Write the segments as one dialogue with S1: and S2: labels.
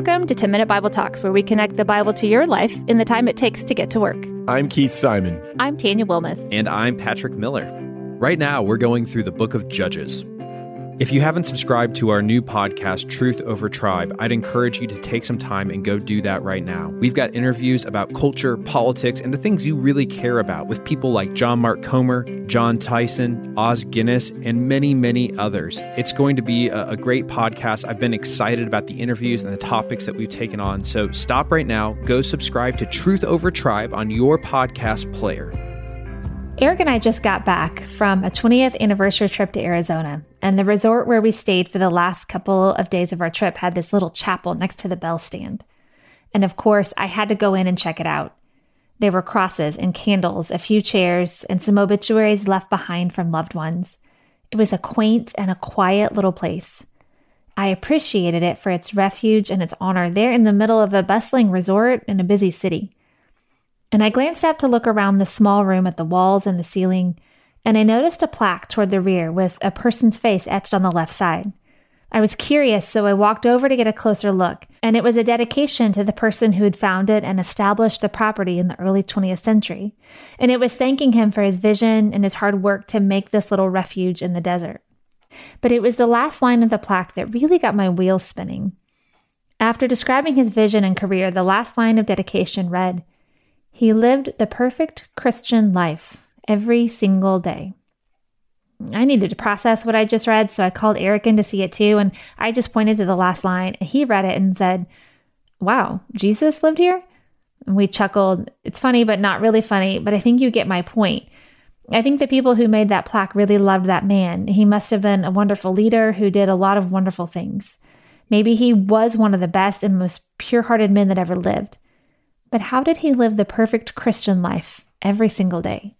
S1: Welcome to 10 Minute Bible Talks, where we connect the Bible to your life in the time it takes to get to work.
S2: I'm Keith Simon.
S1: I'm Tanya Wilmoth.
S3: And I'm Patrick Miller. Right now, we're going through the book of Judges. If you haven't subscribed to our new podcast, Truth Over Tribe, I'd encourage you to take some time and go do that right now. We've got interviews about culture, politics, and the things you really care about with people like John Mark Comer, Jon Tyson, Os Guinness, and many, many others. It's going to be a, a great podcast. I've been excited about the interviews and the topics that we've taken on. So stop right now, go subscribe to Truth Over Tribe on your podcast player.
S1: Eric and I just got back from a 20th anniversary trip to Arizona, and the resort where we stayed for the last couple of days of our trip had this little chapel next to the bell stand. And of course, I had to go in and check it out. There were crosses and candles, a few chairs, and some obituaries left behind from loved ones. It was a quaint and a quiet little place. I appreciated it for its refuge and its honor there in the middle of a bustling resort in a busy city. And I glanced up to look around the small room at the walls and the ceiling, and I noticed a plaque toward the rear with a person's face etched on the left side. I was curious, so I walked over to get a closer look, and it was a dedication to the person who had founded and established the property in the early 20th century. And it was thanking him for his vision and his hard work to make this little refuge in the desert. But it was the last line of the plaque that really got my wheels spinning. After describing his vision and career, the last line of dedication read, he lived the perfect Christian life every single day. I needed to process what I just read, so I called Eric in to see it too, and I just pointed to the last line. and He read it and said, Wow, Jesus lived here? And we chuckled. It's funny, but not really funny, but I think you get my point. I think the people who made that plaque really loved that man. He must have been a wonderful leader who did a lot of wonderful things. Maybe he was one of the best and most pure hearted men that ever lived. But how did he live the perfect Christian life every single day?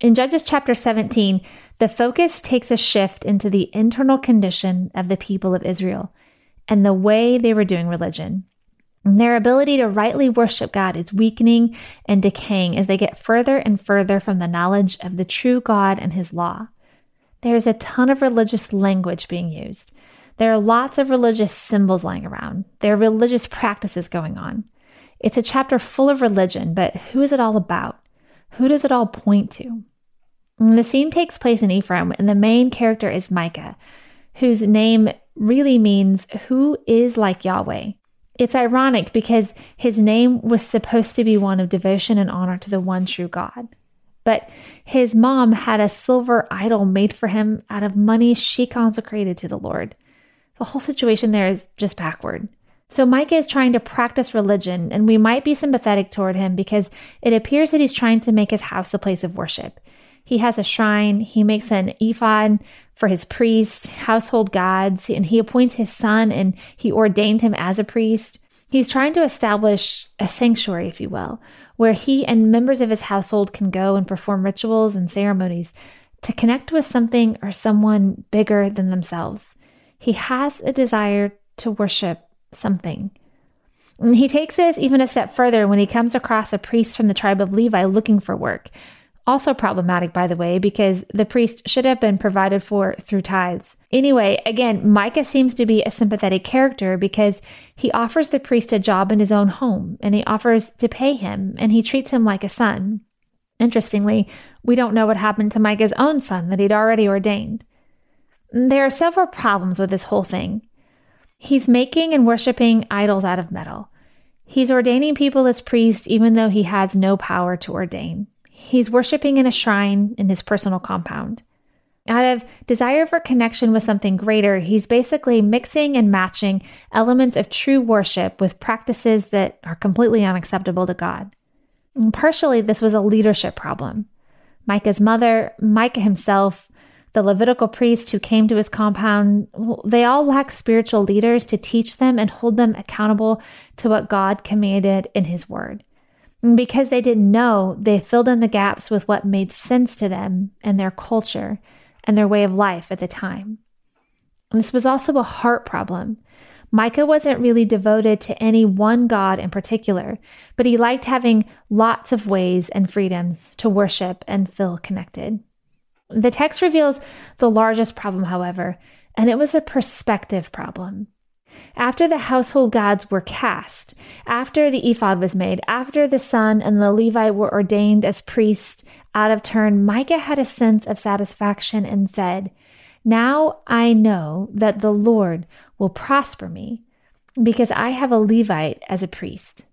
S1: In Judges chapter 17, the focus takes a shift into the internal condition of the people of Israel and the way they were doing religion. their ability to rightly worship God is weakening and decaying as they get further and further from the knowledge of the true God and His law. There's a ton of religious language being used. There are lots of religious symbols lying around. There are religious practices going on. It's a chapter full of religion, but who is it all about? Who does it all point to? And the scene takes place in Ephraim, and the main character is Micah, whose name really means who is like Yahweh. It's ironic because his name was supposed to be one of devotion and honor to the one true God. But his mom had a silver idol made for him out of money she consecrated to the Lord. The whole situation there is just backward. So Micah is trying to practice religion, and we might be sympathetic toward him because it appears that he's trying to make his house a place of worship. He has a shrine, he makes an ephod for his priest, household gods, and he appoints his son and he ordained him as a priest. He's trying to establish a sanctuary, if you will, where he and members of his household can go and perform rituals and ceremonies to connect with something or someone bigger than themselves. He has a desire to worship something. And he takes this even a step further when he comes across a priest from the tribe of Levi looking for work. Also problematic, by the way, because the priest should have been provided for through tithes. Anyway, again, Micah seems to be a sympathetic character because he offers the priest a job in his own home and he offers to pay him and he treats him like a son. Interestingly, we don't know what happened to Micah's own son that he'd already ordained. There are several problems with this whole thing. He's making and worshiping idols out of metal. He's ordaining people as priests even though he has no power to ordain. He's worshiping in a shrine in his personal compound. Out of desire for connection with something greater, he's basically mixing and matching elements of true worship with practices that are completely unacceptable to God. And partially, this was a leadership problem. Micah's mother, Micah himself, the Levitical priests who came to his compound, they all lacked spiritual leaders to teach them and hold them accountable to what God commanded in his word. And because they didn't know, they filled in the gaps with what made sense to them and their culture and their way of life at the time. And this was also a heart problem. Micah wasn't really devoted to any one God in particular, but he liked having lots of ways and freedoms to worship and feel connected. The text reveals the largest problem, however, and it was a perspective problem. After the household gods were cast, after the ephod was made, after the son and the Levite were ordained as priests out of turn, Micah had a sense of satisfaction and said, Now I know that the Lord will prosper me because I have a Levite as a priest.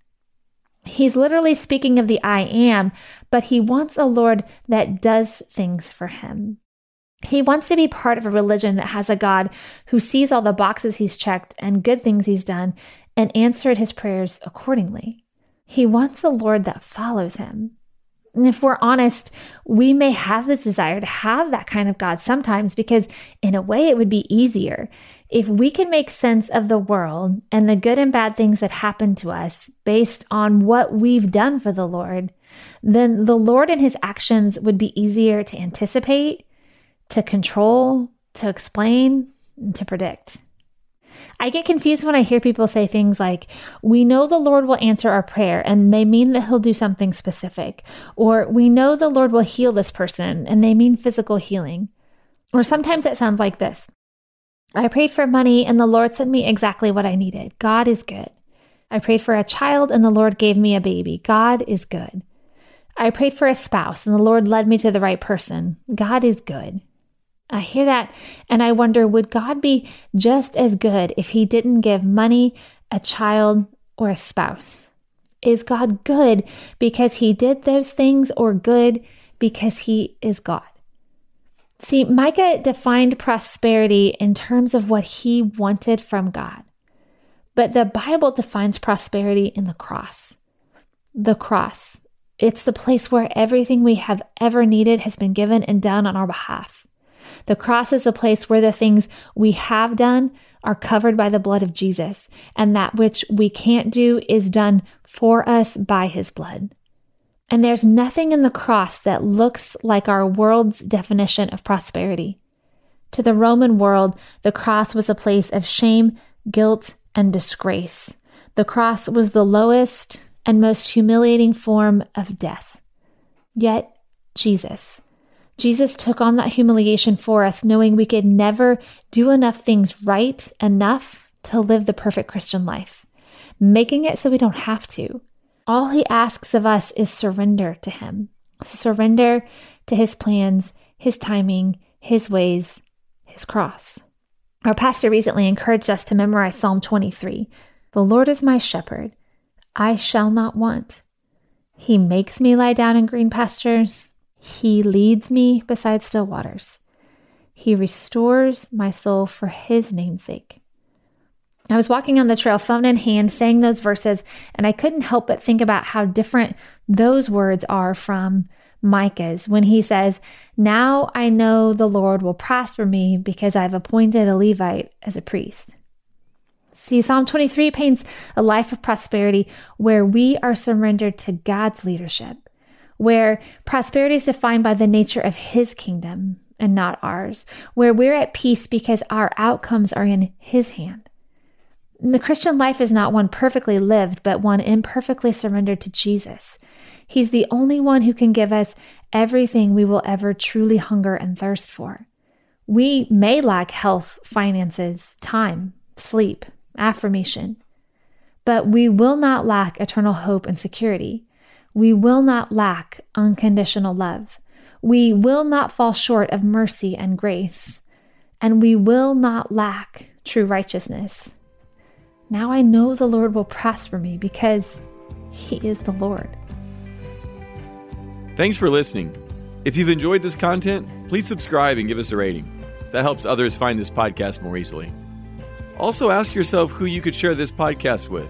S1: He's literally speaking of the I am, but he wants a Lord that does things for him. He wants to be part of a religion that has a God who sees all the boxes he's checked and good things he's done and answered his prayers accordingly. He wants a Lord that follows him. And if we're honest, we may have this desire to have that kind of God sometimes because, in a way, it would be easier. If we can make sense of the world and the good and bad things that happen to us based on what we've done for the Lord, then the Lord and his actions would be easier to anticipate to control, to explain, to predict. I get confused when I hear people say things like, We know the Lord will answer our prayer, and they mean that He'll do something specific. Or, We know the Lord will heal this person, and they mean physical healing. Or sometimes it sounds like this I prayed for money, and the Lord sent me exactly what I needed. God is good. I prayed for a child, and the Lord gave me a baby. God is good. I prayed for a spouse, and the Lord led me to the right person. God is good. I hear that and I wonder would God be just as good if He didn't give money, a child, or a spouse? Is God good because He did those things or good because He is God? See, Micah defined prosperity in terms of what he wanted from God. But the Bible defines prosperity in the cross. The cross. It's the place where everything we have ever needed has been given and done on our behalf. The cross is the place where the things we have done are covered by the blood of Jesus, and that which we can't do is done for us by his blood. And there's nothing in the cross that looks like our world's definition of prosperity. To the Roman world, the cross was a place of shame, guilt, and disgrace. The cross was the lowest and most humiliating form of death. Yet, Jesus, Jesus took on that humiliation for us, knowing we could never do enough things right enough to live the perfect Christian life, making it so we don't have to. All he asks of us is surrender to him, surrender to his plans, his timing, his ways, his cross. Our pastor recently encouraged us to memorize Psalm 23 The Lord is my shepherd, I shall not want. He makes me lie down in green pastures. He leads me beside still waters. He restores my soul for his namesake. I was walking on the trail, phone in hand, saying those verses, and I couldn't help but think about how different those words are from Micah's when he says, Now I know the Lord will prosper me because I've appointed a Levite as a priest. See, Psalm 23 paints a life of prosperity where we are surrendered to God's leadership where prosperity is defined by the nature of His kingdom and not ours, where we're at peace because our outcomes are in His hand. The Christian life is not one perfectly lived, but one imperfectly surrendered to Jesus. He's the only one who can give us everything we will ever truly hunger and thirst for. We may lack health, finances, time, sleep, affirmation, but we will not lack eternal hope and security. We will not lack unconditional love. We will not fall short of mercy and grace. And we will not lack true righteousness. Now I know the Lord will prosper me because He is the Lord.
S2: Thanks for listening. If you've enjoyed this content, please subscribe and give us a rating. That helps others find this podcast more easily. Also, ask yourself who you could share this podcast with.